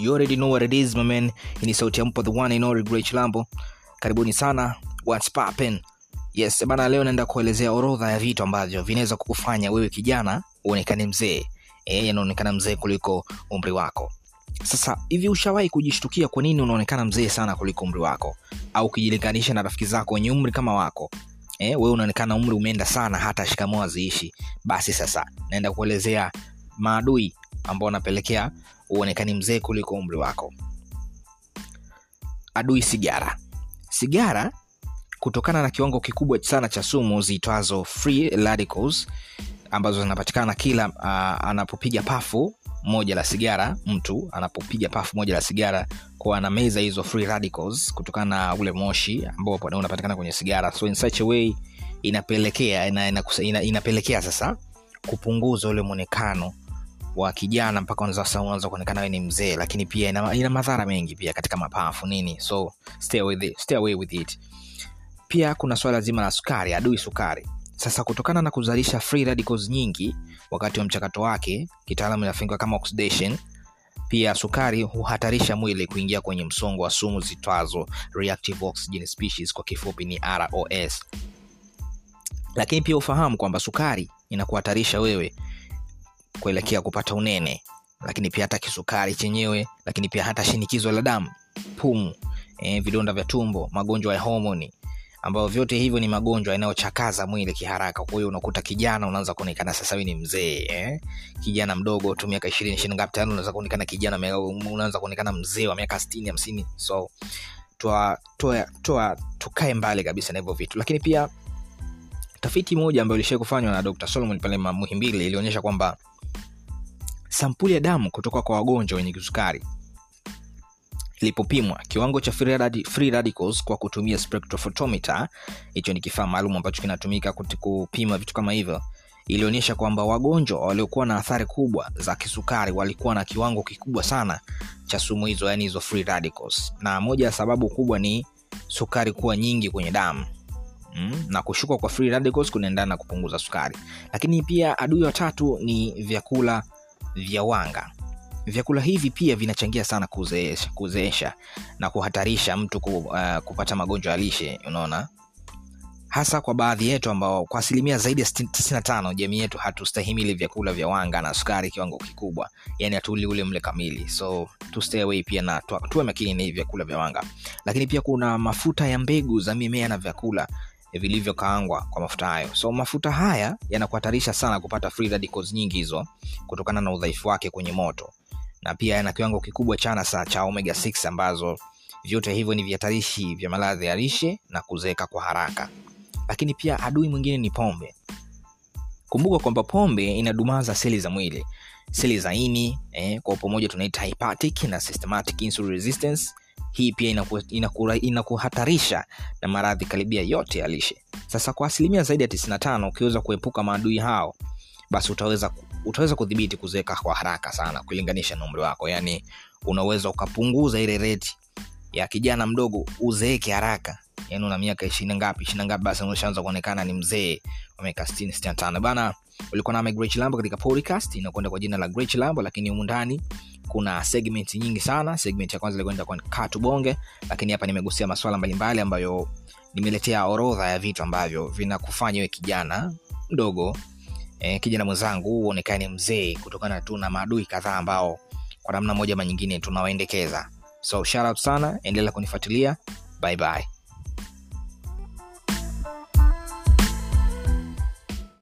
You already know what it is my man. Ni sauti ya mpo the one and Great Lambo. Karibuni sana. What's poppin? Yes, bana leo naenda kuelezea orodha ya vitu ambavyo vinaweza kukufanya wewe kijana uonekane mzee. Eh, yanaonekana mzee kuliko umri wako. Sasa hivi ushawahi kujishtukia kwa nini unaonekana mzee sana kuliko umri wako au ukijilinganisha na rafiki zako wenye umri kama wako? Eh, wewe unaonekana umri umeenda sana hata shikamoo haziishi. Basi sasa naenda kuelezea maadui ambao wanapelekea uonekani mzee kuliko umri wako. Adui sigara. Sigara kutokana na kiwango kikubwa sana cha sumu ziitwazo free radicals ambazo zinapatikana kila uh, anapopiga pafu moja la sigara mtu anapopiga pafu moja la sigara kwa anameza hizo free radicals kutokana na ule moshi ambao unapatikana kwenye sigara so in such a way inapelekea ina, ina, ina, inapelekea sasa kupunguza ule mwonekano wa kijana mpaka sasa unaanza kuonekana ni mzee lakini pia ina, ina madhara mengi pia katika mapafu nini? So stay with it, stay away with it. Pia kuna swala zima la sukari adui sukari. Sasa kutokana na kuzalisha free radicals nyingi wakati wa mchakato wake kitaalamu inafanyika kama oxidation pia sukari huhatarisha mwili kuingia kwenye msongo wa sumu zitwazo reactive oxygen species kwa kifupi ni ros lakini pia ufahamu kwamba sukari inakuhatarisha wewe kuelekea kupata unene lakini pia hata kisukari chenyewe lakini pia hata shinikizo la damu pumu eh, vidonda vya tumbo magonjwa ya homoni ambayo vyote hivyo ni magonjwa yanayochakaza mwili kiharaka. Kwa hiyo unakuta kijana unaanza kuonekana sasa ni mzee eh? kijana mdogo tu miaka ishirini ishirini ngapi tayari unaweza kuonekana kijana unaanza kuonekana mzee wa miaka sitini hamsini. So toa, toa, toa tukae mbali kabisa na hivyo vitu. Lakini pia tafiti moja ambayo ilishai kufanywa na dr solomon pale muhimbili ilionyesha kwamba sampuli ya damu kutoka kwa wagonjwa wenye kisukari. Ilipopimwa kiwango cha free, radi, free radicals kwa kutumia spectrophotometer hicho ni kifaa maalum ambacho kinatumika kupima vitu kama hivyo ilionyesha kwamba wagonjwa waliokuwa na athari kubwa za kisukari walikuwa na kiwango kikubwa sana cha sumu hizo yani hizo free radicals. Na moja ya sababu kubwa ni sukari kuwa nyingi kwenye damu. Mm, na kushuka kwa free radicals kunaendana na kupunguza sukari. Lakini pia adui watatu ni vyakula vya wanga. Vyakula hivi pia vinachangia sana kuzeesha, kuzeesha na kuhatarisha mtu ku, uh, kupata magonjwa ya lishe unaona? Hasa kwa baadhi yetu ambao kwa asilimia zaidi ya 95 jamii yetu hatustahimili vyakula vya wanga na sukari kiwango kikubwa. Yani hatuli ule mle kamili. So to stay away pia na tuwe makini na hivi vyakula vya wanga. Lakini pia kuna mafuta ya mbegu za mimea na vyakula vilivyokaangwa kwa mafuta hayo. So mafuta haya yanakuhatarisha sana kupata free radicals nyingi hizo kutokana na udhaifu wake kwenye moto. Na pia yana kiwango kikubwa chana sa cha omega 6 ambazo vyote hivyo ni vihatarishi vya maradhi ya lishe na kuzeeka kwa haraka. Lakini pia adui mwingine ni pombe. Kumbuka kwamba pombe inadumaza seli za mwili. Seli za ini eh, kwa pamoja tunaita hepatic na systematic insulin resistance hii pia inaku, inaku, inakuhatarisha na maradhi karibia yote ya lishe. Sasa kwa asilimia zaidi ya 95 ukiweza kuepuka maadui hao basi utaweza utaweza kudhibiti kuzeeka kwa haraka sana kulinganisha na umri wako. Yaani unaweza ukapunguza ile reti ya kijana mdogo uzeeke haraka. Yaani una miaka ishirini ngapi? Ishirini ngapi basi umeshaanza kuonekana ni mzee wa miaka sitini sitini tano. Bana ulikuwa nami Great Lambo katika podcast. Inakwenda kwa jina la Great Lambo lakini humu ndani kuna segment nyingi sana. Segment ya kwanza ilikwenda kwa katu bonge lakini hapa nimegusia masuala mbalimbali ambayo nimeletea orodha ya vitu ambavyo vinakufanya we kijana mdogo eh, kijana mwenzangu uonekane mzee kutokana tu na maadui kadhaa ambao kwa namna moja ama nyingine tunawaendekeza. So shout out sana endelea kunifuatilia. Bye bye